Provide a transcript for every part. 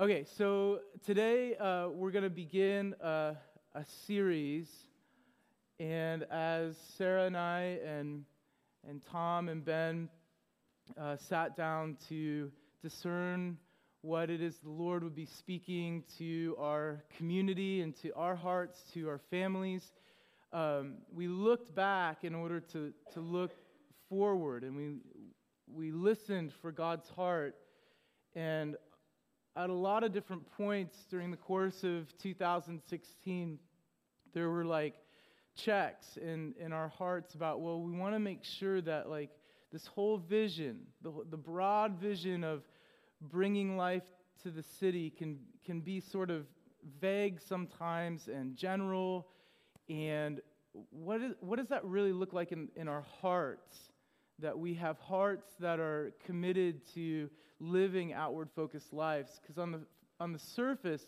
Okay, so today uh, we're going to begin a, a series, and as Sarah and I and and Tom and Ben uh, sat down to discern what it is the Lord would be speaking to our community and to our hearts, to our families, um, we looked back in order to, to look forward, and we we listened for God's heart. And at a lot of different points during the course of 2016, there were like checks in, in our hearts about, well, we want to make sure that like this whole vision, the, the broad vision of bringing life to the city can, can be sort of vague sometimes and general. And what, is, what does that really look like in, in our hearts? that we have hearts that are committed to living outward focused lives. Because on the, on the surface,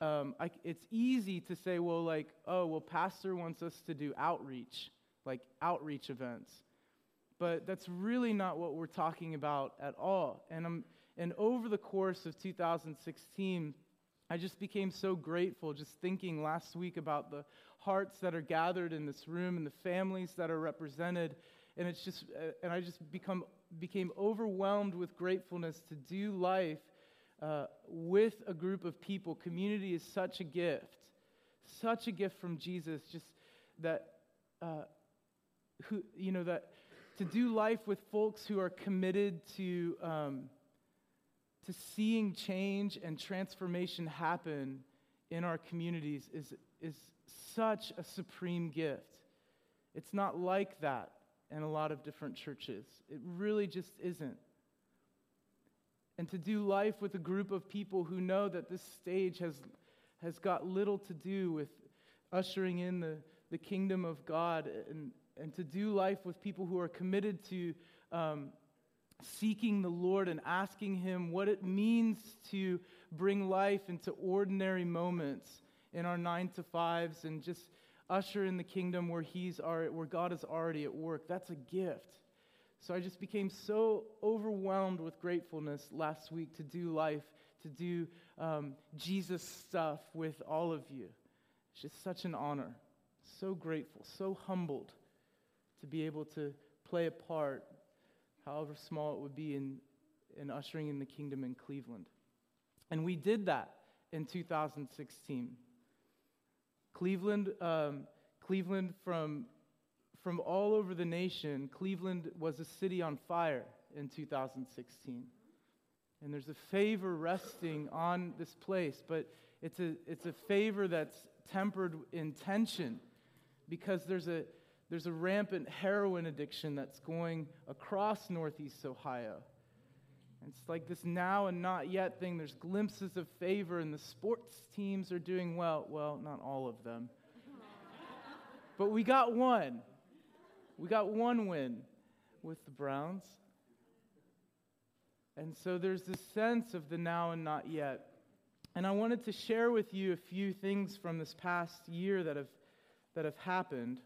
um, I, it's easy to say, well, like, oh, well, Pastor wants us to do outreach, like outreach events. But that's really not what we're talking about at all. And, I'm, and over the course of 2016, I just became so grateful just thinking last week about the hearts that are gathered in this room and the families that are represented and it's just uh, and i just become became overwhelmed with gratefulness to do life uh, with a group of people community is such a gift such a gift from jesus just that uh, who you know that to do life with folks who are committed to um, to seeing change and transformation happen in our communities is, is such a supreme gift. It's not like that in a lot of different churches. It really just isn't. And to do life with a group of people who know that this stage has, has got little to do with ushering in the, the kingdom of God, and, and to do life with people who are committed to um, seeking the Lord and asking Him what it means to bring life into ordinary moments in our nine to fives and just usher in the kingdom where he's where God is already at work. That's a gift. So I just became so overwhelmed with gratefulness last week to do life, to do um, Jesus stuff with all of you. It's just such an honor. So grateful, so humbled to be able to play a part, however small it would be, in, in ushering in the kingdom in Cleveland. And we did that in 2016. Cleveland, um, Cleveland from, from all over the nation, Cleveland was a city on fire in 2016. And there's a favor resting on this place, but it's a, it's a favor that's tempered in tension because there's a, there's a rampant heroin addiction that's going across Northeast Ohio. It's like this now and not yet thing. There's glimpses of favor, and the sports teams are doing well. Well, not all of them. but we got one. We got one win with the Browns. And so there's this sense of the now and not yet. And I wanted to share with you a few things from this past year that have, that have happened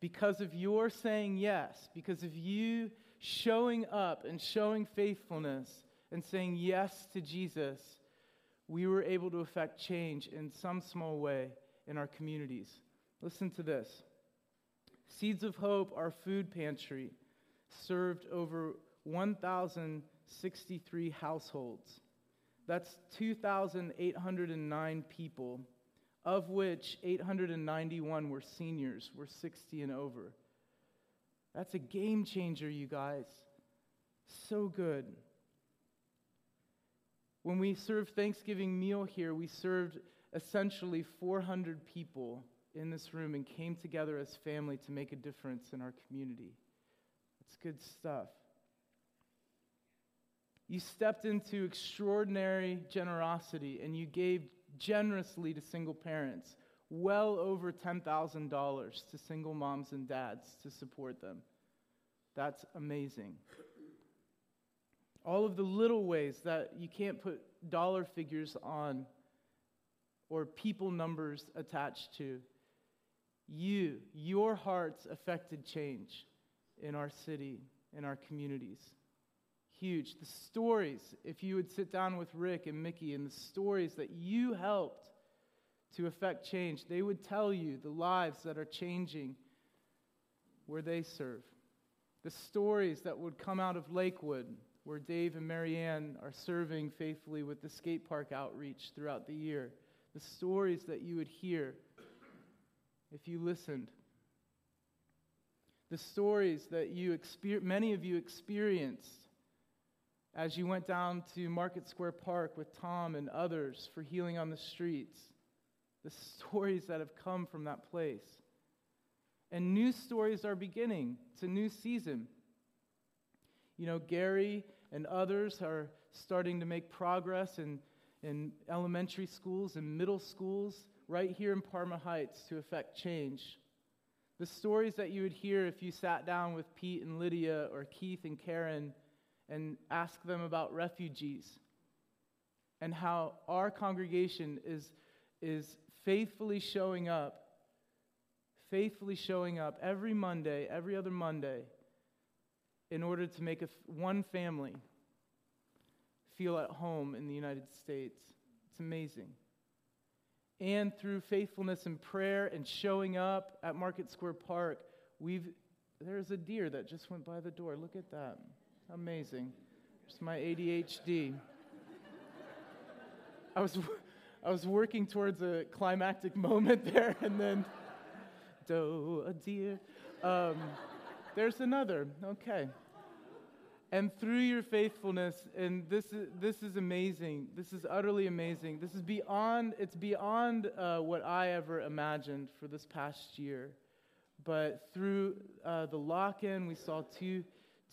because of your saying yes, because of you showing up and showing faithfulness and saying yes to Jesus, we were able to affect change in some small way in our communities. Listen to this Seeds of Hope, our food pantry, served over 1,063 households. That's 2,809 people, of which 891 were seniors, were 60 and over. That's a game changer, you guys. So good. When we served Thanksgiving meal here, we served essentially 400 people in this room and came together as family to make a difference in our community. It's good stuff. You stepped into extraordinary generosity and you gave generously to single parents well over $10,000 to single moms and dads to support them. That's amazing. All of the little ways that you can't put dollar figures on or people numbers attached to. You, your hearts affected change in our city, in our communities. huge. The stories, if you would sit down with Rick and Mickey and the stories that you helped to affect change, they would tell you the lives that are changing where they serve. The stories that would come out of Lakewood, where Dave and Marianne are serving faithfully with the skate park outreach throughout the year. The stories that you would hear if you listened. The stories that you exper- many of you experienced as you went down to Market Square Park with Tom and others for healing on the streets. The stories that have come from that place. And new stories are beginning. It's a new season. You know, Gary and others are starting to make progress in, in elementary schools and middle schools right here in Parma Heights to affect change. The stories that you would hear if you sat down with Pete and Lydia or Keith and Karen and asked them about refugees and how our congregation is, is faithfully showing up faithfully showing up every Monday, every other Monday, in order to make a, one family feel at home in the United States. It's amazing. And through faithfulness and prayer and showing up at Market Square Park, we've there's a deer that just went by the door. Look at that. Amazing. It's my ADHD. I was I was working towards a climactic moment there and then doe, a deer. Um, there's another. Okay. And through your faithfulness, and this is, this is amazing. This is utterly amazing. This is beyond, it's beyond uh, what I ever imagined for this past year. But through uh, the lock in, we saw two,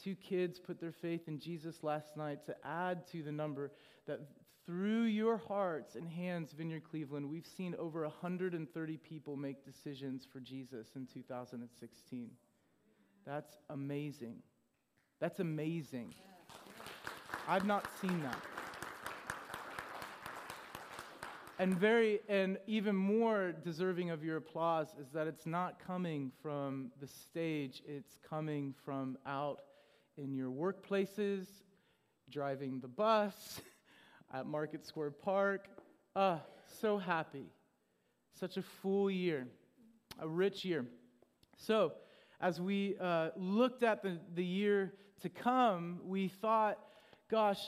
two kids put their faith in Jesus last night to add to the number that through your hearts and hands, Vineyard Cleveland, we've seen over 130 people make decisions for Jesus in 2016. That's amazing. That's amazing. I've not seen that. And very and even more deserving of your applause is that it's not coming from the stage, it's coming from out in your workplaces, driving the bus, at Market Square Park. Ah, so happy. Such a full year, a rich year. So, as we uh, looked at the, the year to come, we thought, gosh,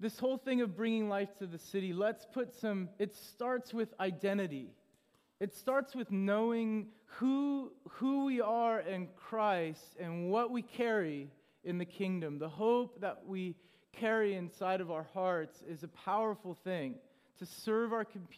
this whole thing of bringing life to the city, let's put some, it starts with identity. It starts with knowing who, who we are in Christ and what we carry in the kingdom, the hope that we carry inside of our hearts is a powerful thing to serve our com-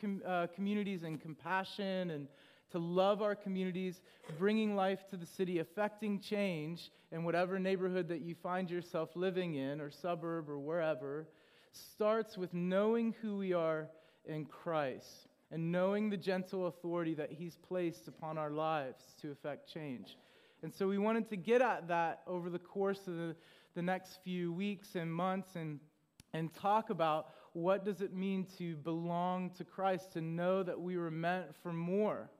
com- uh, communities in compassion and to love our communities, bringing life to the city, affecting change in whatever neighborhood that you find yourself living in, or suburb, or wherever, starts with knowing who we are in Christ and knowing the gentle authority that He's placed upon our lives to affect change. And so we wanted to get at that over the course of the the next few weeks and months and, and talk about what does it mean to belong to Christ, to know that we were meant for more.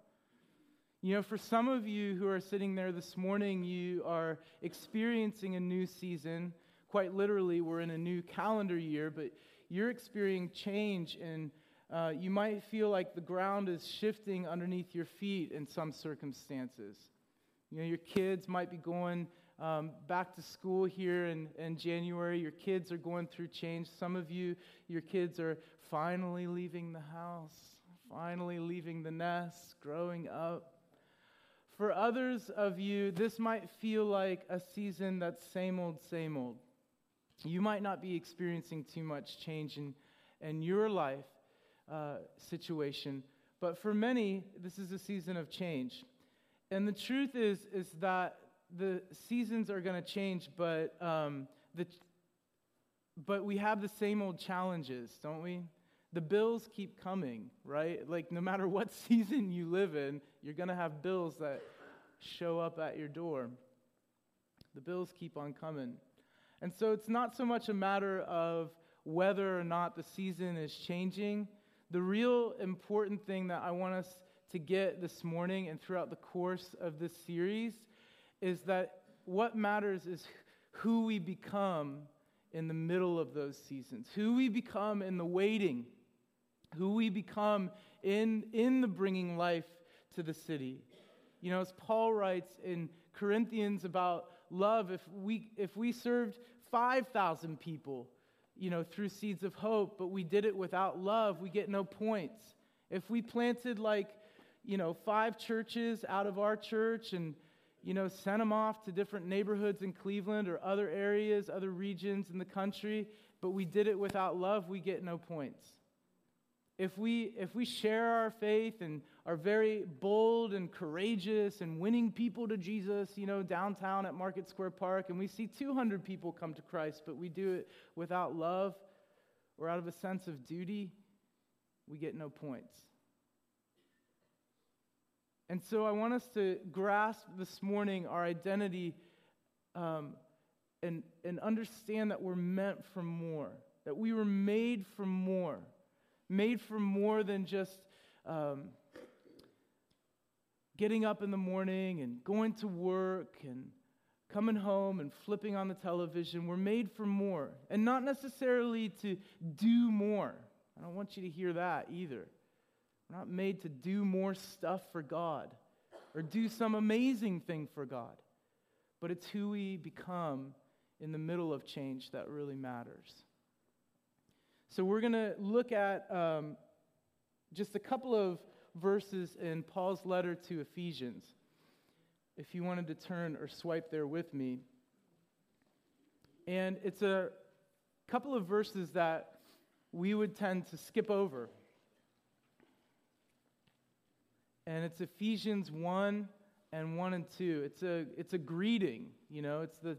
You know, for some of you who are sitting there this morning, you are experiencing a new season. Quite literally, we're in a new calendar year, but you're experiencing change, and uh, you might feel like the ground is shifting underneath your feet in some circumstances. You know, your kids might be going um, back to school here in, in January. Your kids are going through change. Some of you, your kids are finally leaving the house, finally leaving the nest, growing up. For others of you, this might feel like a season that's same old, same old. You might not be experiencing too much change in, in your life uh, situation, but for many, this is a season of change. And the truth is, is that the seasons are going to change, but, um, the, but we have the same old challenges, don't we? The bills keep coming, right? Like, no matter what season you live in, you're going to have bills that show up at your door. The bills keep on coming. And so it's not so much a matter of whether or not the season is changing. The real important thing that I want us to get this morning and throughout the course of this series is that what matters is who we become in the middle of those seasons, who we become in the waiting, who we become in, in the bringing life to the city. You know, as Paul writes in Corinthians about love, if we, if we served 5,000 people, you know, through seeds of hope, but we did it without love, we get no points. If we planted like, you know, five churches out of our church and, you know, sent them off to different neighborhoods in Cleveland or other areas, other regions in the country, but we did it without love, we get no points. If we, if we share our faith and are very bold and courageous and winning people to Jesus, you know, downtown at Market Square Park, and we see 200 people come to Christ, but we do it without love or out of a sense of duty, we get no points. And so I want us to grasp this morning our identity um, and, and understand that we're meant for more, that we were made for more, made for more than just um, getting up in the morning and going to work and coming home and flipping on the television. We're made for more, and not necessarily to do more. I don't want you to hear that either. We're not made to do more stuff for God or do some amazing thing for God, but it's who we become in the middle of change that really matters. So we're going to look at um, just a couple of verses in Paul's letter to Ephesians. If you wanted to turn or swipe there with me. And it's a couple of verses that we would tend to skip over and it's Ephesians 1 and 1 and 2. It's a, it's a greeting, you know, it's the,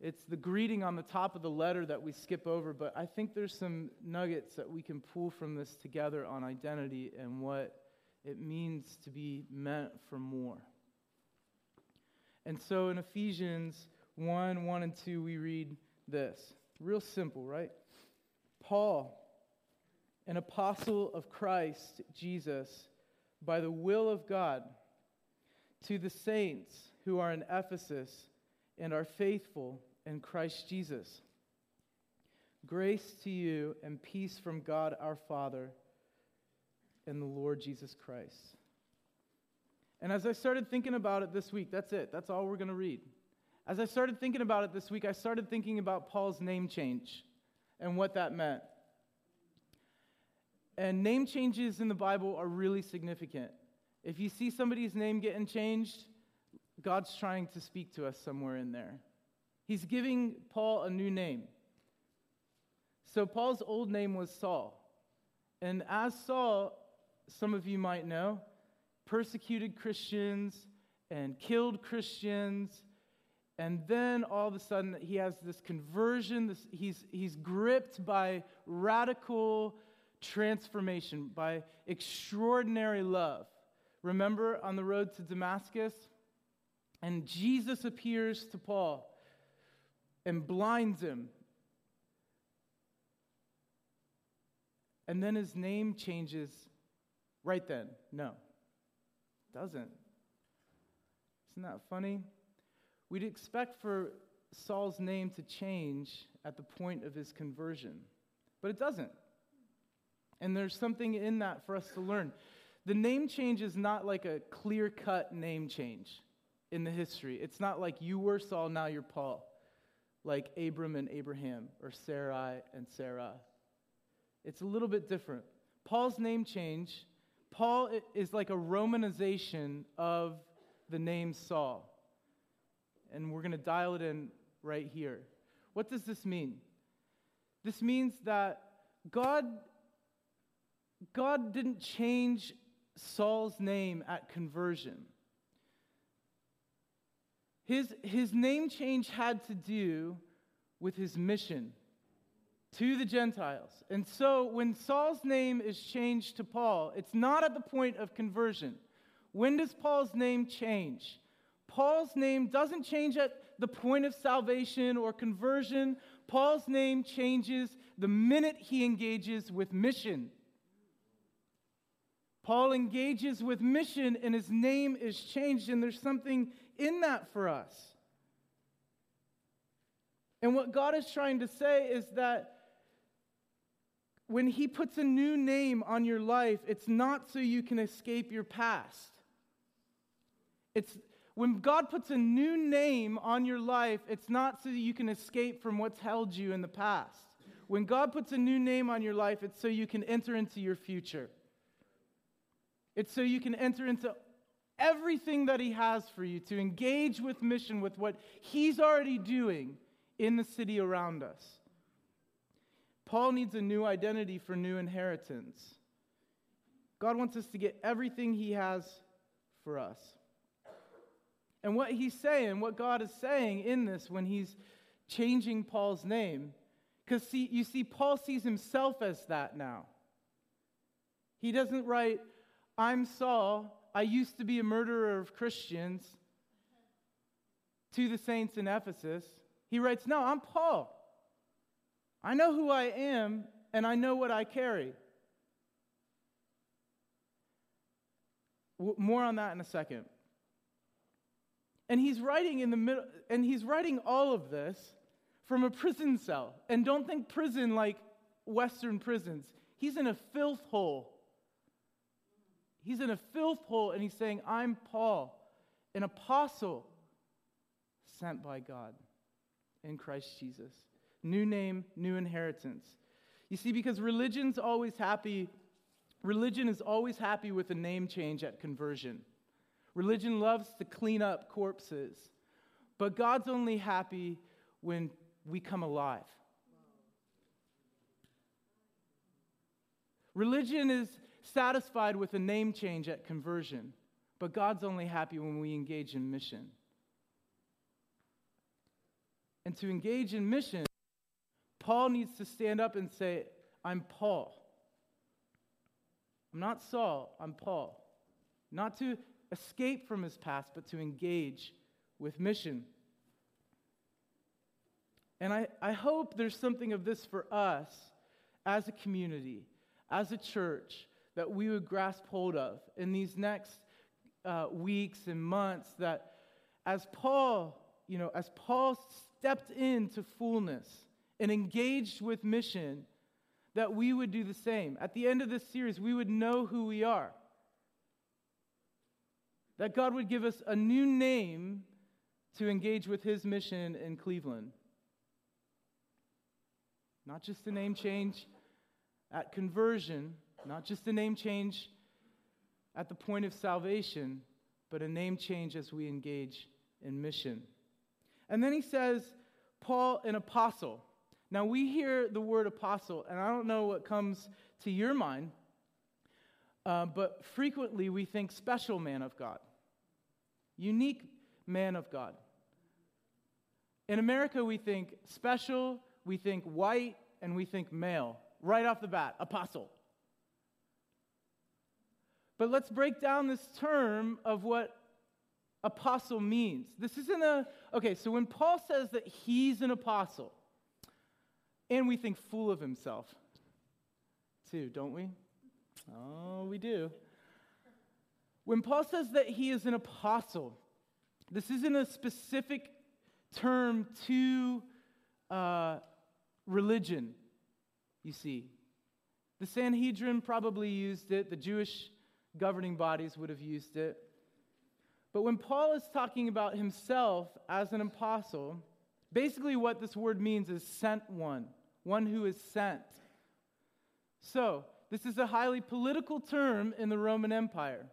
it's the greeting on the top of the letter that we skip over, but I think there's some nuggets that we can pull from this together on identity and what it means to be meant for more. And so in Ephesians 1 1 and 2, we read this. Real simple, right? Paul, an apostle of Christ Jesus by the will of God to the saints who are in Ephesus and are faithful in Christ Jesus. Grace to you and peace from God our Father and the Lord Jesus Christ. And as I started thinking about it this week, that's it. That's all we're going to read. As I started thinking about it this week, I started thinking about Paul's name change and what that meant. And name changes in the Bible are really significant. If you see somebody's name getting changed, God's trying to speak to us somewhere in there. He's giving Paul a new name. So, Paul's old name was Saul. And as Saul, some of you might know, persecuted Christians and killed Christians. And then all of a sudden, he has this conversion. This, he's, he's gripped by radical transformation, by extraordinary love. Remember on the road to Damascus? And Jesus appears to Paul and blinds him. And then his name changes right then. No, it doesn't. Isn't that funny? We'd expect for Saul's name to change at the point of his conversion, but it doesn't. And there's something in that for us to learn. The name change is not like a clear cut name change in the history. It's not like you were Saul, now you're Paul, like Abram and Abraham, or Sarai and Sarah. It's a little bit different. Paul's name change, Paul is like a romanization of the name Saul. And we're going to dial it in right here. What does this mean? This means that God God didn't change Saul's name at conversion. His, his name change had to do with his mission to the Gentiles. And so when Saul's name is changed to Paul, it's not at the point of conversion. When does Paul's name change? Paul's name doesn't change at the point of salvation or conversion. Paul's name changes the minute he engages with mission. Paul engages with mission and his name is changed, and there's something in that for us. And what God is trying to say is that when He puts a new name on your life, it's not so you can escape your past. It's when God puts a new name on your life, it's not so that you can escape from what's held you in the past. When God puts a new name on your life, it's so you can enter into your future. It's so you can enter into everything that He has for you, to engage with mission, with what He's already doing in the city around us. Paul needs a new identity for new inheritance. God wants us to get everything He has for us. And what He's saying, what God is saying in this when He's changing Paul's name, because see, you see, Paul sees himself as that now. He doesn't write, I'm Saul, I used to be a murderer of Christians to the saints in Ephesus. He writes, No, I'm Paul. I know who I am, and I know what I carry. More on that in a second. And he's writing in the middle, and he's writing all of this from a prison cell. And don't think prison like Western prisons. He's in a filth hole. He's in a filth hole, and he's saying, I'm Paul, an apostle sent by God in Christ Jesus. New name, new inheritance. You see, because religion's always happy, religion is always happy with a name change at conversion. Religion loves to clean up corpses, but God's only happy when we come alive. Religion is satisfied with a name change at conversion, but God's only happy when we engage in mission. And to engage in mission, Paul needs to stand up and say, I'm Paul. I'm not Saul, I'm Paul. Not to escape from his past, but to engage with mission. And I, I hope there's something of this for us as a community, as a church, that we would grasp hold of in these next uh, weeks and months. That as Paul, you know, as Paul stepped into fullness and engaged with mission, that we would do the same. At the end of this series, we would know who we are. That God would give us a new name to engage with his mission in Cleveland. Not just a name change at conversion, not just a name change at the point of salvation, but a name change as we engage in mission. And then he says, Paul, an apostle. Now we hear the word apostle, and I don't know what comes to your mind, uh, but frequently we think special man of God, unique man of God. In America, we think special, we think white, and we think male. Right off the bat, apostle. But let's break down this term of what apostle means. This isn't a, okay, so when Paul says that he's an apostle, and we think full of himself, too, don't we? Oh, we do. When Paul says that he is an apostle, this isn't a specific term to uh, religion, you see. The Sanhedrin probably used it, the Jewish governing bodies would have used it. But when Paul is talking about himself as an apostle, basically what this word means is sent one, one who is sent. So, this is a highly political term in the Roman Empire.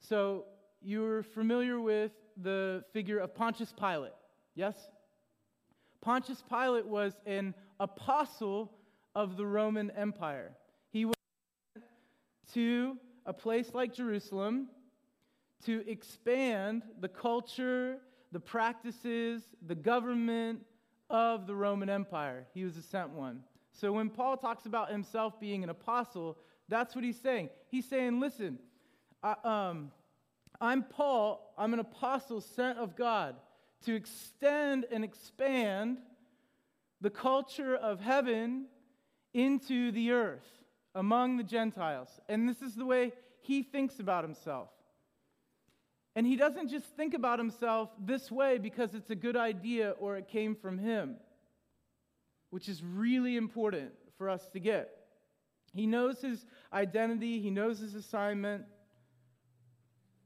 So, you're familiar with the figure of Pontius Pilate, yes? Pontius Pilate was an apostle of the Roman Empire. He went to a place like Jerusalem to expand the culture, the practices, the government of the Roman Empire. He was a sent one. So when Paul talks about himself being an apostle, that's what he's saying. He's saying, listen, I, um, I'm Paul, I'm an apostle sent of God to extend and expand the culture of heaven into the earth among the Gentiles. And this is the way he thinks about himself. And he doesn't just think about himself this way because it's a good idea or it came from him. which is really important for us to get. He knows his identity, he knows his assignment.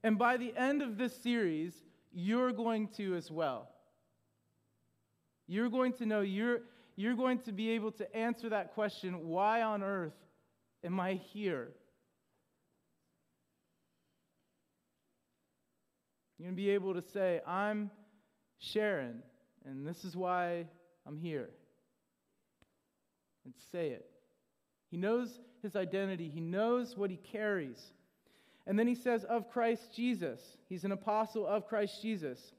And by the end of this series, you're going to as well. You're going to know, you're, you're going to be able to answer that question why on earth am I here? You're going to be able to say, I'm Sharon, and this is why I'm here. And say it. He knows his identity, he knows what he carries. And then he says, of Christ Jesus. He's an apostle of Christ Jesus.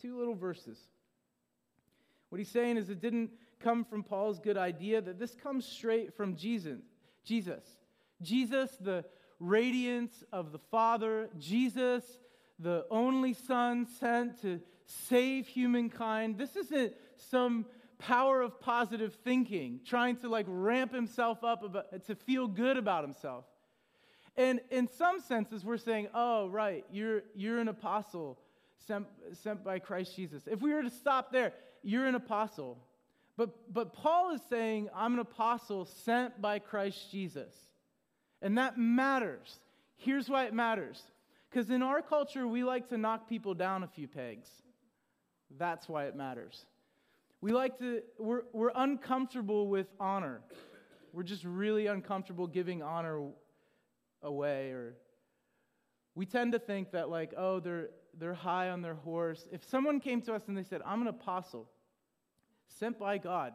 Two little verses. What he's saying is it didn't come from Paul's good idea, that this comes straight from Jesus. Jesus. Jesus, the radiance of the Father. Jesus, the only Son sent to save humankind. This isn't some power of positive thinking, trying to like ramp himself up about, to feel good about himself. And in some senses, we're saying, oh, right, you're, you're an apostle sent, sent by Christ Jesus. If we were to stop there, you're an apostle. But, but Paul is saying, I'm an apostle sent by Christ Jesus. And that matters. Here's why it matters. Because in our culture, we like to knock people down a few pegs. That's why it matters. We like to, we're, we're uncomfortable with honor. We're just really uncomfortable giving honor away. Or we tend to think that, like, oh, they're, they're high on their horse. If someone came to us and they said, I'm an apostle sent by God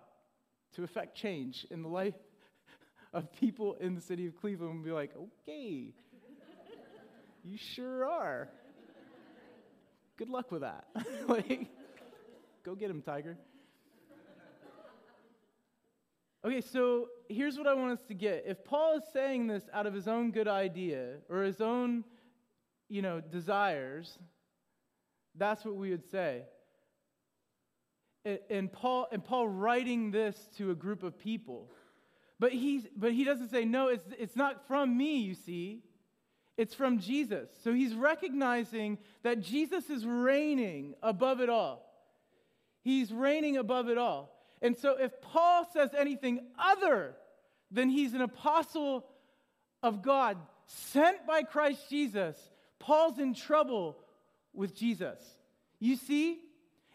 to effect change in the life of people in the city of Cleveland, we'd be like, okay, you sure are. Good luck with that. like, go get him, Tiger. Okay, so here's what I want us to get. If Paul is saying this out of his own good idea or his own, you know, desires, that's what we would say. And Paul, and Paul writing this to a group of people. But, he's, but he doesn't say, no, it's, it's not from me, you see. It's from Jesus. So he's recognizing that Jesus is reigning above it all. He's reigning above it all. And so, if Paul says anything other than he's an apostle of God sent by Christ Jesus, Paul's in trouble with Jesus. You see,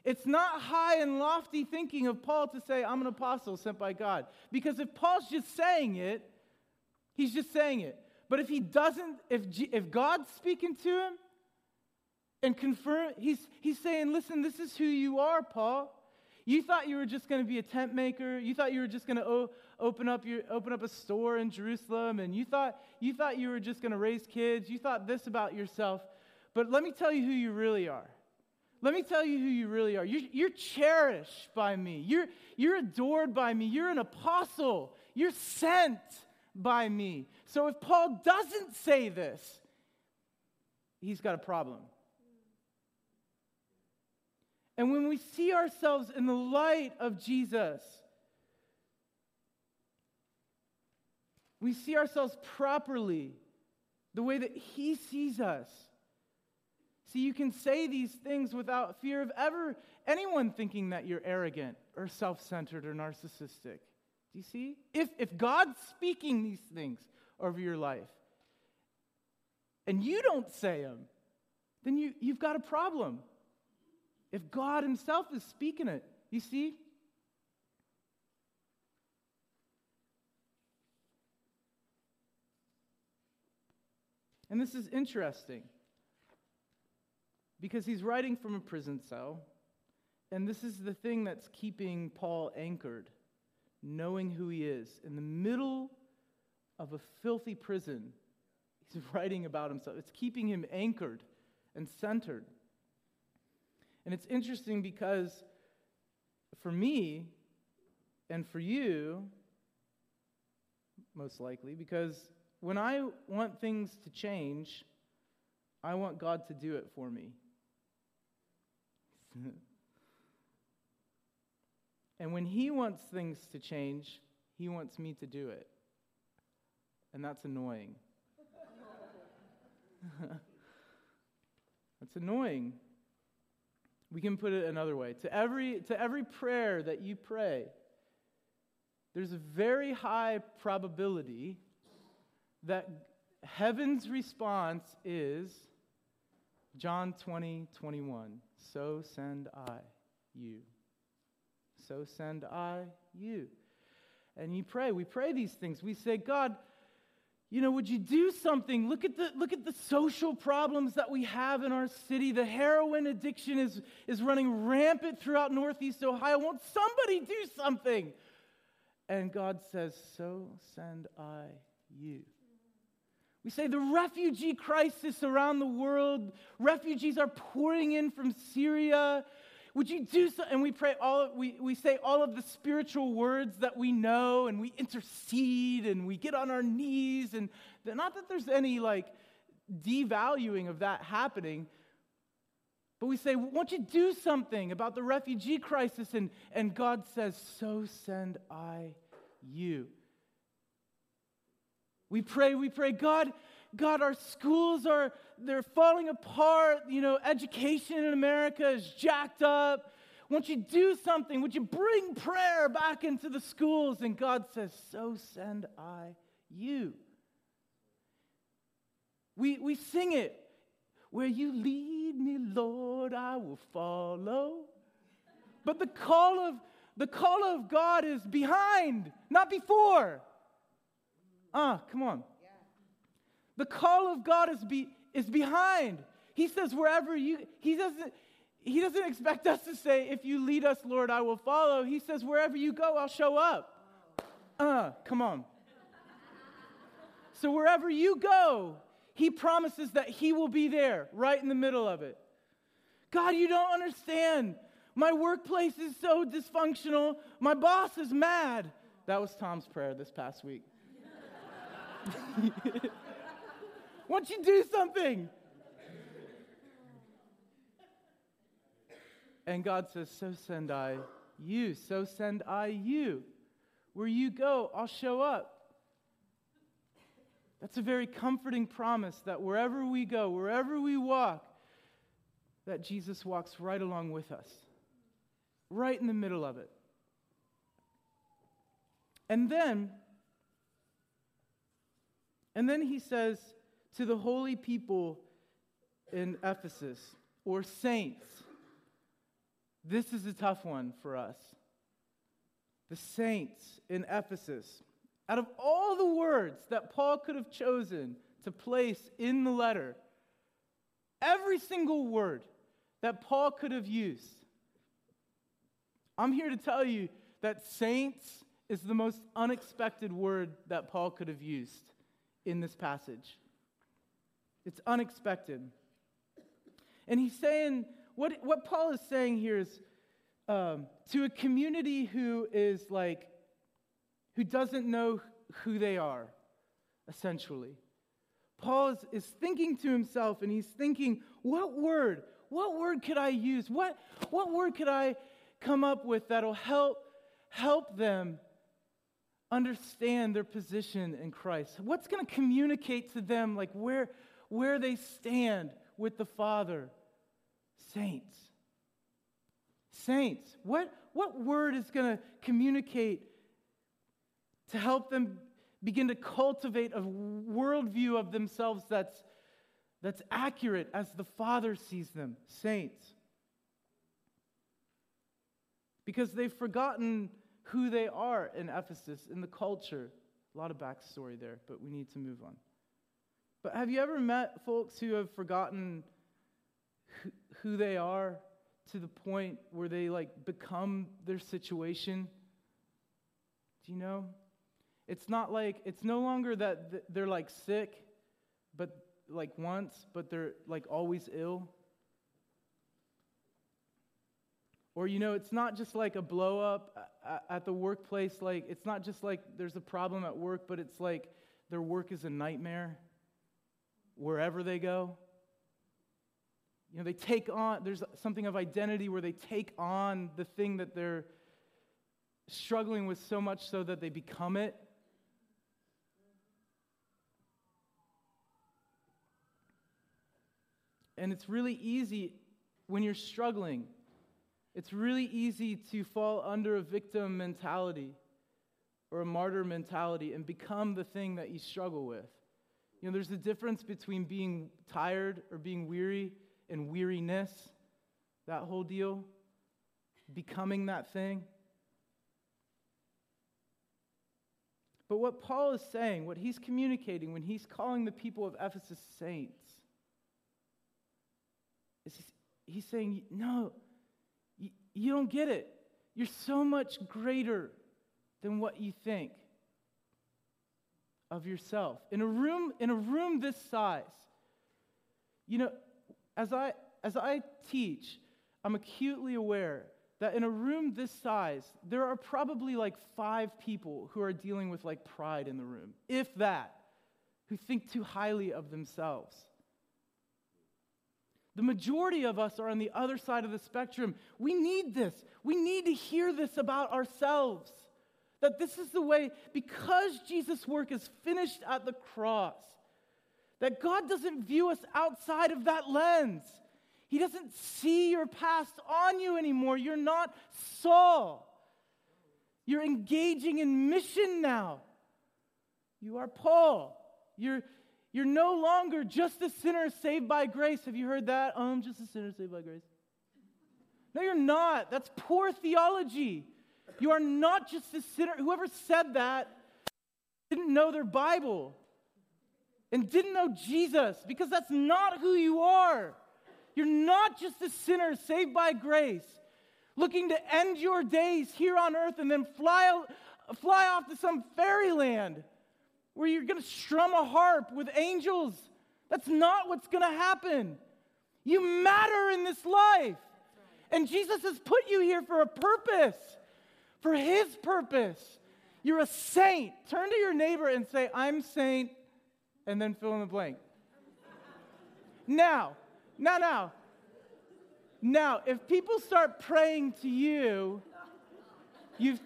it's not high and lofty thinking of Paul to say, I'm an apostle sent by God. Because if Paul's just saying it, he's just saying it. But if he doesn't, if, G, if God's speaking to him and confirm, he's, he's saying, listen, this is who you are, Paul. You thought you were just going to be a tent maker. You thought you were just going to o- open up your open up a store in Jerusalem, and you thought you thought you were just going to raise kids. You thought this about yourself. But let me tell you who you really are. Let me tell you who you really are. You're, you're cherished by me. You're, you're adored by me. You're an apostle. You're sent by me. So if Paul doesn't say this, he's got a problem. And when we see ourselves in the light of Jesus, we see ourselves properly, the way that He sees us. See, you can say these things without fear of ever anyone thinking that you're arrogant or self centered or narcissistic. Do you see? If, if God's speaking these things over your life and you don't say them, then you, you've got a problem if God Himself is speaking it. You see? And this is interesting because he's writing from a prison cell, and this is the thing that's keeping Paul anchored, knowing who he is. In the middle of a filthy prison, he's writing about himself. It's keeping him anchored and centered. And it's interesting because for me and for you, most likely, because when I want things to change, I want God to do it for me. and when He wants things to change, He wants me to do it. And that's annoying. that's annoying we can put it another way. To every, to every prayer that you pray, there's a very high probability that heaven's response is John 20, 21. So send I you. So send I you. And you pray. We pray these things. We say, God, you know, would you do something? Look at the, look at the social problems that we have in our city. The heroin addiction is, is running rampant throughout Northeast Ohio. Won't somebody do something? And God says, So send I you. We say the refugee crisis around the world, refugees are pouring in from Syria. Would you do so? And we pray all, we, we say all of the spiritual words that we know, and we intercede and we get on our knees. And not that there's any like devaluing of that happening, but we say, won't you do something about the refugee crisis? And, and God says, So send I you. We pray, we pray, God, God, our schools are they're falling apart. You know, education in America is jacked up. Won't you do something? Would you bring prayer back into the schools? And God says, So send I you. We, we sing it. Where you lead me, Lord, I will follow. But the call of the call of God is behind, not before. Ah, come on. The call of God is, be, is behind. He says, wherever you, he doesn't, he doesn't expect us to say, if you lead us, Lord, I will follow. He says, wherever you go, I'll show up. Uh, come on. so wherever you go, he promises that he will be there, right in the middle of it. God, you don't understand. My workplace is so dysfunctional. My boss is mad. That was Tom's prayer this past week. Won't you do something? And God says, So send I you. So send I you. Where you go, I'll show up. That's a very comforting promise that wherever we go, wherever we walk, that Jesus walks right along with us, right in the middle of it. And then, and then he says, to the holy people in Ephesus, or saints. This is a tough one for us. The saints in Ephesus. Out of all the words that Paul could have chosen to place in the letter, every single word that Paul could have used, I'm here to tell you that saints is the most unexpected word that Paul could have used in this passage. It's unexpected. And he's saying, what, what Paul is saying here is um, to a community who is like, who doesn't know who they are, essentially. Paul is, is thinking to himself and he's thinking, what word, what word could I use? What, what word could I come up with that'll help, help them understand their position in Christ? What's going to communicate to them, like where, where they stand with the Father. Saints. Saints. What, what word is going to communicate to help them begin to cultivate a worldview of themselves that's, that's accurate as the Father sees them? Saints. Because they've forgotten who they are in Ephesus, in the culture. A lot of backstory there, but we need to move on. But have you ever met folks who have forgotten who they are to the point where they like become their situation? Do you know? It's not like, it's no longer that they're like sick, but like once, but they're like always ill. Or, you know, it's not just like a blow up at the workplace. Like, it's not just like there's a problem at work, but it's like their work is a nightmare wherever they go. You know, they take on, there's something of identity where they take on the thing that they're struggling with so much so that they become it. And it's really easy when you're struggling, it's really easy to fall under a victim mentality or a martyr mentality and become the thing that you struggle with. You know, there's a difference between being tired or being weary and weariness, that whole deal, becoming that thing. But what Paul is saying, what he's communicating when he's calling the people of Ephesus saints, is he's saying, no, you, don't get it. You're so much greater than what you think of yourself. In a room, in a room this size, you know, as I as I teach, I'm acutely aware that in a room this size, there are probably like five people who are dealing with like pride in the room, if that, who think too highly of themselves. The majority of us are on the other side of the spectrum. We need this. We need to hear this about ourselves. That this is the way, because Jesus' work is finished at the cross, that God doesn't view us outside of that lens. He doesn't see your past on you anymore. You're not Saul. You're engaging in mission now. You are Paul. You're, you're no longer just a sinner saved by grace. Have you heard that? Oh, I'm just a sinner saved by grace. No, you're not. That's poor theology. You are not just a sinner. Whoever said that didn't know their Bible and didn't know Jesus because that's not who you are. You're not just a sinner saved by grace, looking to end your days here on earth and then fly, fly off to some fairyland where you're going to strum a harp with angels. That's not what's going to happen. You matter in this life. And Jesus has put you here for a purpose, for his purpose. You're a saint. Turn to your neighbor and say, I'm saint, and then fill in the blank. now, now, now. Now, if people start praying to you, you've,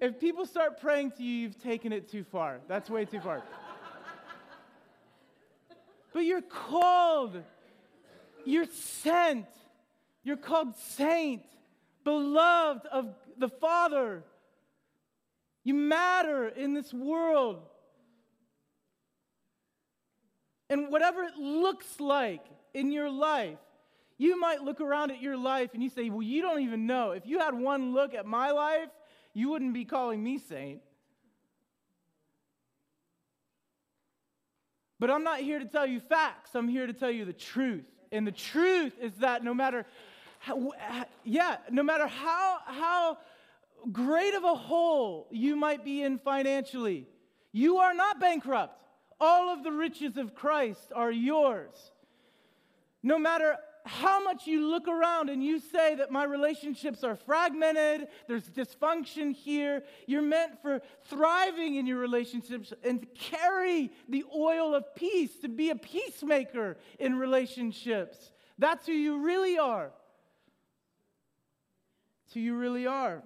if people start praying to you, you've taken it too far. That's way too far. but you're called, you're sent, you're called saint, beloved of the Father. You matter in this world. And whatever it looks like, in your life. You might look around at your life and you say, Well, you don't even know. If you had one look at my life, you wouldn't be calling me saint. But I'm not here to tell you facts, I'm here to tell you the truth. And the truth is that no matter how, yeah, no matter how, how great of a hole you might be in financially, you are not bankrupt. All of the riches of Christ are yours. No matter how much you look around and you say that my relationships are fragmented, there's dysfunction here, you're meant for thriving in your relationships and to carry the oil of peace, to be a peacemaker in relationships. That's who you really are. It's who you really are.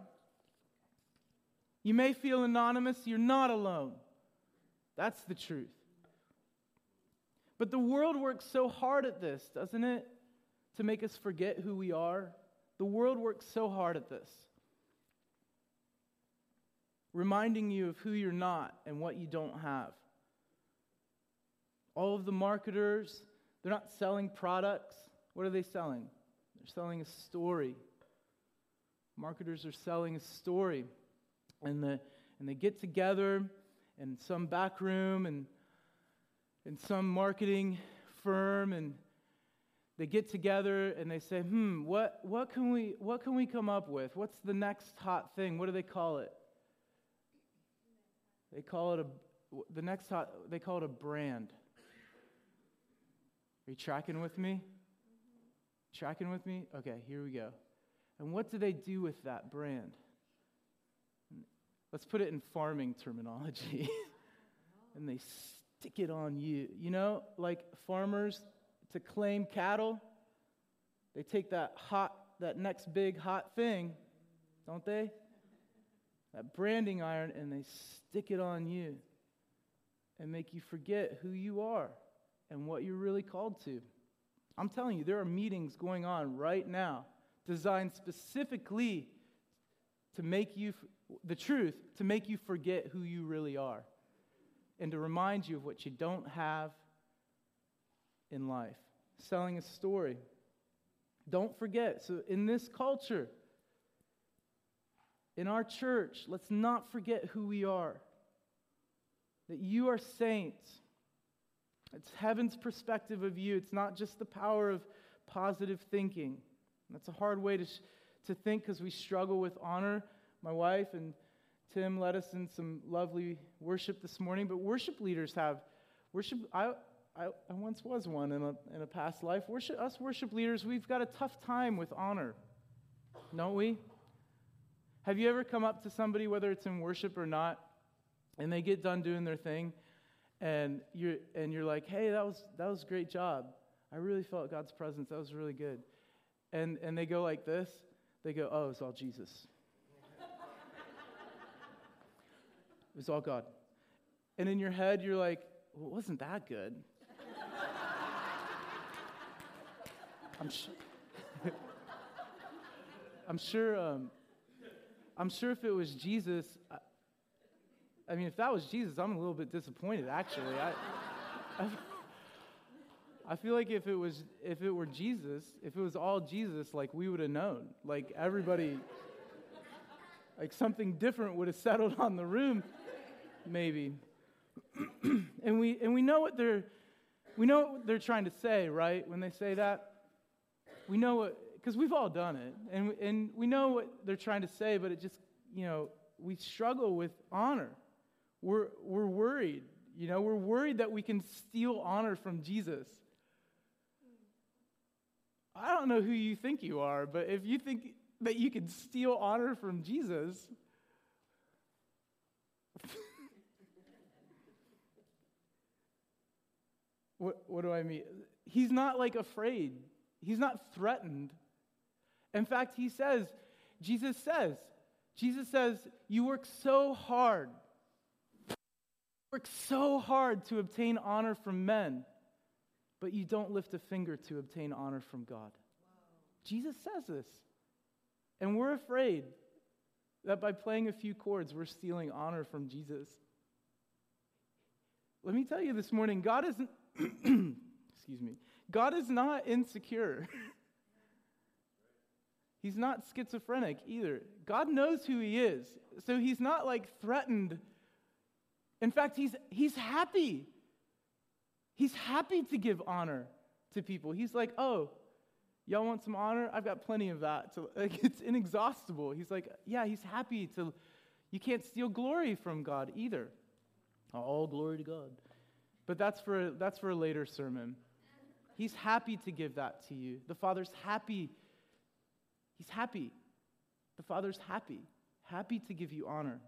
You may feel anonymous, you're not alone. That's the truth. But the world works so hard at this, doesn't it? To make us forget who we are. The world works so hard at this. Reminding you of who you're not and what you don't have. All of the marketers, they're not selling products. What are they selling? They're selling a story. Marketers are selling a story. And, the, and they get together in some back room and in some marketing firm and they get together and they say, hmm, what, what, can we, what can we come up with? What's the next hot thing? What do they call it? They call it a, the next hot, they call it a brand. Are you tracking with me? Tracking with me? Okay, here we go. And what do they do with that brand? Let's put it in farming terminology. and they stick it on you. You know, like farmers to claim cattle, they take that hot, that next big hot thing, don't they? That branding iron, and they stick it on you and make you forget who you are and what you're really called to. I'm telling you, there are meetings going on right now designed specifically to make you the truth to make you forget who you really are and to remind you of what you don't have in life. Selling a story. Don't forget. So, in this culture, in our church, let's not forget who we are. That you are saints. It's heaven's perspective of you. It's not just the power of positive thinking. That's a hard way to, to think because we struggle with honor. My wife and Tim led us in some lovely worship this morning, but worship leaders have worship. I, I, I once was one in a, in a past life. Worship, us worship leaders, we've got a tough time with honor, don't we? Have you ever come up to somebody, whether it's in worship or not, and they get done doing their thing, and you're, and you're like, hey, that was, that was a great job. I really felt God's presence. That was really good. And, and they go like this. They go, oh, it's all Jesus. it was all God. And in your head, you're like, well, wasn't that good. I'm sure. I'm sure. Um, I'm sure if it was Jesus, I, I, mean, if that was Jesus, I'm a little bit disappointed. Actually, I, I, I feel like if it was, if it were Jesus, if it was all Jesus, like we would have known. Like everybody, like something different would have settled on the room, maybe. and we and we know what they're, we know what they're trying to say, right? When they say that, we know what because we've all done it, and, and we know what they're trying to say, but it just, you know, we struggle with honor. We're, we're worried, you know, we're worried that we can steal honor from Jesus. I don't know who you think you are, but if you think that you can steal honor from Jesus, what, what do I mean? He's not like afraid, he's not threatened in fact, he says, Jesus says, Jesus says, you work so hard, work so hard to obtain honor from men, but you don't lift a finger to obtain honor from God. Wow. Jesus says this. And we're afraid that by playing a few chords, we're stealing honor from Jesus. Let me tell you this morning, God isn't, excuse me, God is not insecure. He's not schizophrenic either. God knows who he is. So he's not like threatened. In fact, he's, he's happy. He's happy to give honor to people. He's like, oh, y'all want some honor? I've got plenty of that. Like, it's inexhaustible. He's like, yeah, he's happy to. You can't steal glory from God either. All glory to God. But that's for, that's for a later sermon. He's happy to give that to you. The Father's happy He's happy. The Father's happy, happy to give you honor.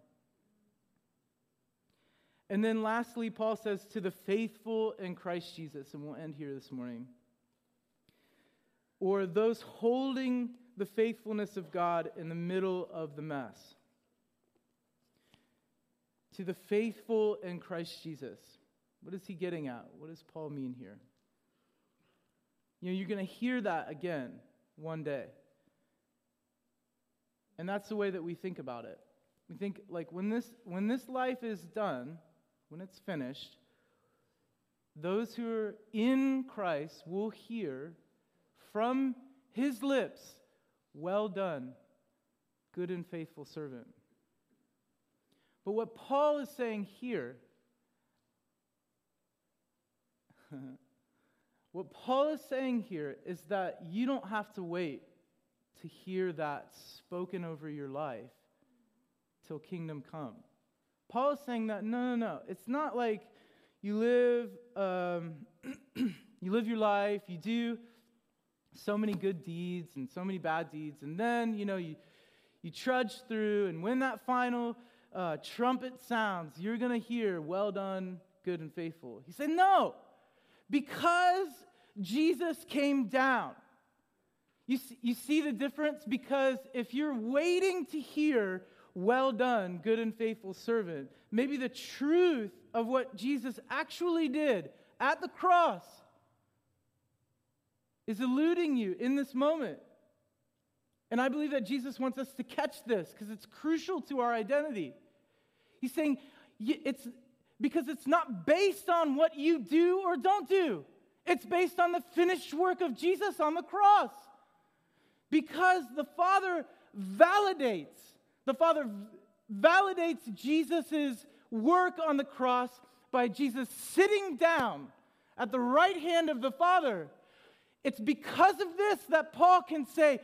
And then lastly, Paul says, to the faithful in Christ Jesus, and we'll end here this morning, or those holding the faithfulness of God in the middle of the mess. To the faithful in Christ Jesus. What is he getting at? What does Paul mean here? You know, you're going to hear that again one day. And that's the way that we think about it. We think like when this when this life is done, when it's finished, those who are in Christ will hear from his lips, "Well done, good and faithful servant." But what Paul is saying here what Paul is saying here is that you don't have to wait to hear that spoken over your life till kingdom come. Paul is saying that no, no, no. It's not like you live, um, you live your life, you do so many good deeds and so many bad deeds, and then you know you you trudge through, and when that final uh, trumpet sounds, you're gonna hear, "Well done, good and faithful." He said, "No, because Jesus came down." You see, you see the difference? Because if you're waiting to hear, well done, good and faithful servant, maybe the truth of what Jesus actually did at the cross is eluding you in this moment. And I believe that Jesus wants us to catch this because it's crucial to our identity. He's saying it's because it's not based on what you do or don't do. It's based on the finished work of Jesus on the cross. Because the Father validates, the Father validates Jesus' work on the cross by Jesus sitting down at the right hand of the Father. It's because of this that Paul can say,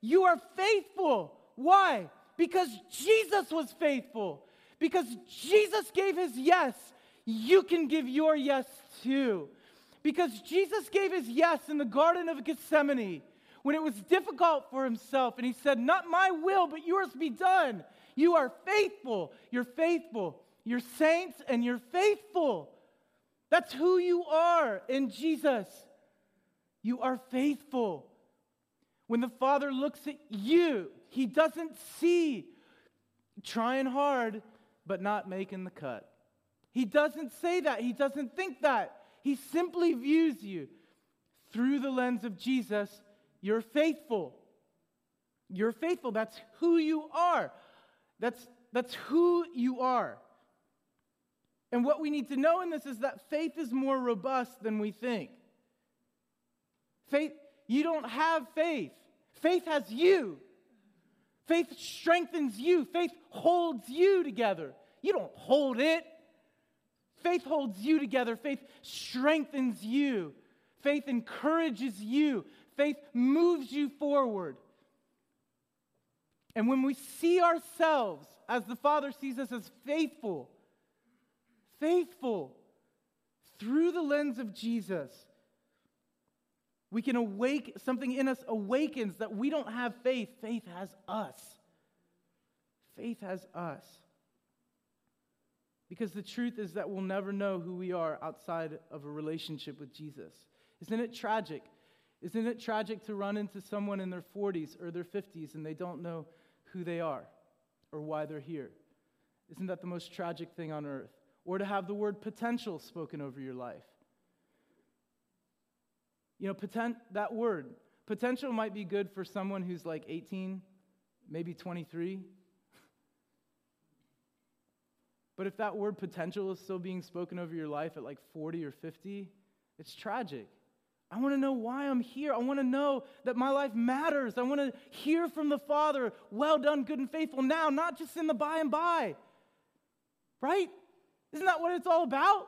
You are faithful. Why? Because Jesus was faithful. Because Jesus gave his yes, you can give your yes too. Because Jesus gave his yes in the Garden of Gethsemane when it was difficult for himself, and he said, Not my will, but yours be done. You are faithful. You're faithful. You're saints and you're faithful. That's who you are in Jesus. You are faithful. When the Father looks at you, he doesn't see trying hard but not making the cut. He doesn't say that. He doesn't think that. He simply views you through the lens of Jesus. You're faithful. You're faithful. That's who you are. That's, that's who you are. And what we need to know in this is that faith is more robust than we think. Faith, you don't have faith. Faith has you. Faith strengthens you. Faith holds you together. You don't hold it. Faith holds you together. Faith strengthens you. Faith encourages you. Faith moves you forward. And when we see ourselves as the Father sees us as faithful, faithful through the lens of Jesus, we can awake, something in us awakens that we don't have faith. Faith has us. Faith has us. Because the truth is that we'll never know who we are outside of a relationship with Jesus. Isn't it tragic? Isn't it tragic to run into someone in their 40s or their 50s and they don't know who they are or why they're here? Isn't that the most tragic thing on earth? Or to have the word potential spoken over your life. You know, potent, that word, potential might be good for someone who's like 18, maybe 23, but if that word potential is still being spoken over your life at like 40 or 50, it's tragic. I want to know why I'm here. I want to know that my life matters. I want to hear from the Father, well done, good and faithful now, not just in the by and by. Right? Isn't that what it's all about?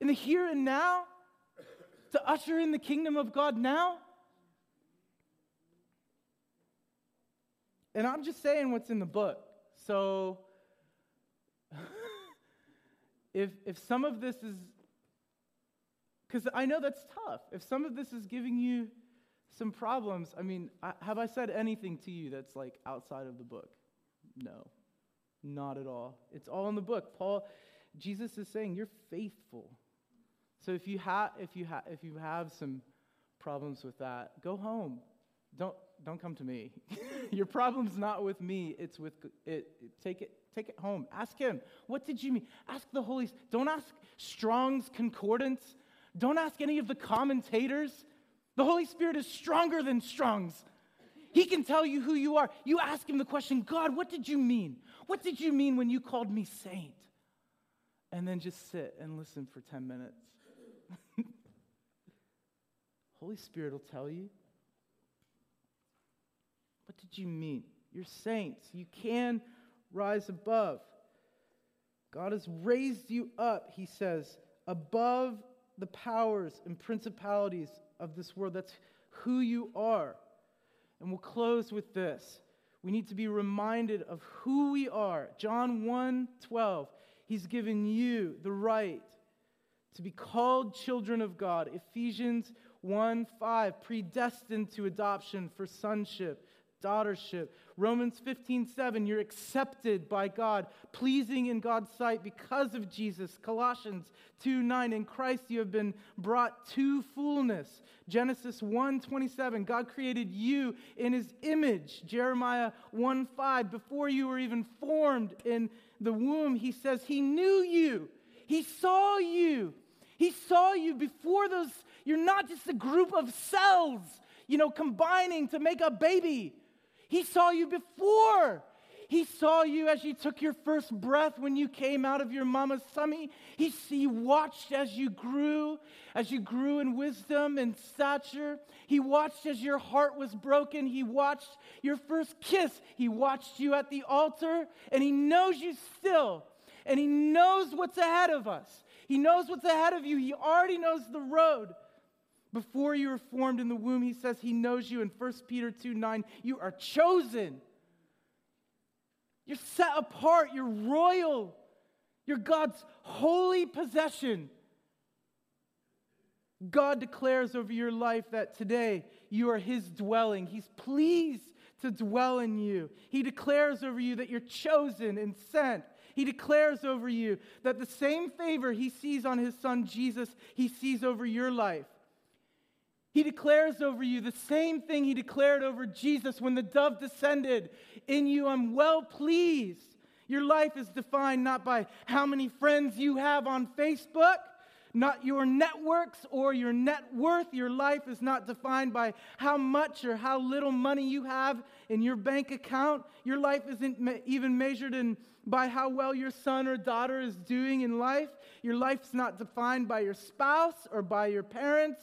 In the here and now? To usher in the kingdom of God now? And I'm just saying what's in the book. So if, if some of this is, because I know that's tough, if some of this is giving you some problems, I mean, I, have I said anything to you that's like outside of the book? No, not at all. It's all in the book. Paul, Jesus is saying, you're faithful. So if you, ha- if, you ha- if you have some problems with that, go home. Don't, don't come to me. Your problem's not with me, it's with it. Take it, take it home. Ask him, what did you mean? Ask the Holy Spirit. Don't ask Strong's Concordance. Don't ask any of the commentators. The Holy Spirit is stronger than Strong's. He can tell you who you are. You ask him the question, God, what did you mean? What did you mean when you called me saint? And then just sit and listen for 10 minutes. Holy Spirit will tell you. What did you mean? You're saints. You can rise above. God has raised you up, he says, above the powers and principalities of this world. That's who you are. And we'll close with this. We need to be reminded of who we are. John 1 12. He's given you the right to be called children of God. Ephesians 1 5, predestined to adoption for sonship daughtership. Romans 15, 7, you're accepted by God, pleasing in God's sight because of Jesus. Colossians 2, 9, in Christ you have been brought to fullness. Genesis 1, 27, God created you in his image. Jeremiah 1, 5, before you were even formed in the womb, he says he knew you. He saw you. He saw you before those. You're not just a group of cells, you know, combining to make a baby. He saw you before. He saw you as you took your first breath when you came out of your mama's tummy. He, he watched as you grew, as you grew in wisdom and stature. He watched as your heart was broken. He watched your first kiss. He watched you at the altar, and He knows you still. And He knows what's ahead of us. He knows what's ahead of you. He already knows the road. Before you were formed in the womb, He says He knows you in 1 Peter 2 9. You are chosen you're set apart. You're royal. You're God's holy possession. God declares over your life that today you are His dwelling. He's pleased to dwell in you. He declares over you that you're chosen and sent. He declares over you that the same favor He sees on His Son Jesus, He sees over your life. He declares over you the same thing he declared over Jesus when the dove descended. In you, I'm well pleased. Your life is defined not by how many friends you have on Facebook, not your networks or your net worth. Your life is not defined by how much or how little money you have in your bank account. Your life isn't even measured in, by how well your son or daughter is doing in life. Your life's not defined by your spouse or by your parents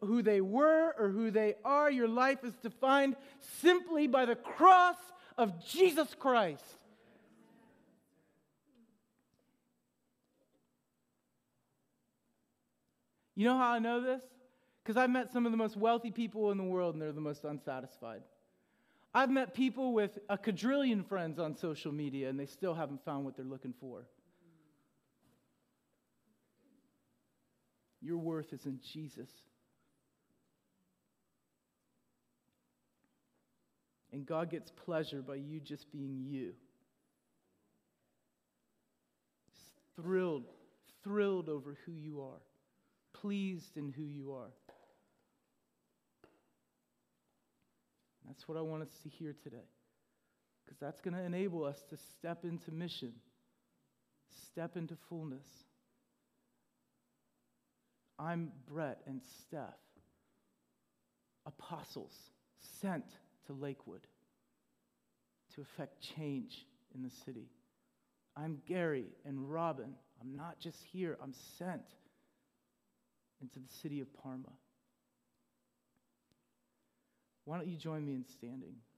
who they were or who they are. Your life is defined simply by the cross of Jesus Christ. You know how I know this? Because I've met some of the most wealthy people in the world and they're the most unsatisfied. I've met people with a quadrillion friends on social media and they still haven't found what they're looking for. Your worth is in Jesus. And God gets pleasure by you just being you. Just thrilled, thrilled over who you are, pleased in who you are. That's what I want us to hear today. Because that's going to enable us to step into mission, step into fullness. I'm Brett and Steph, apostles sent to Lakewood to effect change in the city. I'm Gary and Robin. I'm not just here, I'm sent into the city of Parma. Why don't you join me in standing?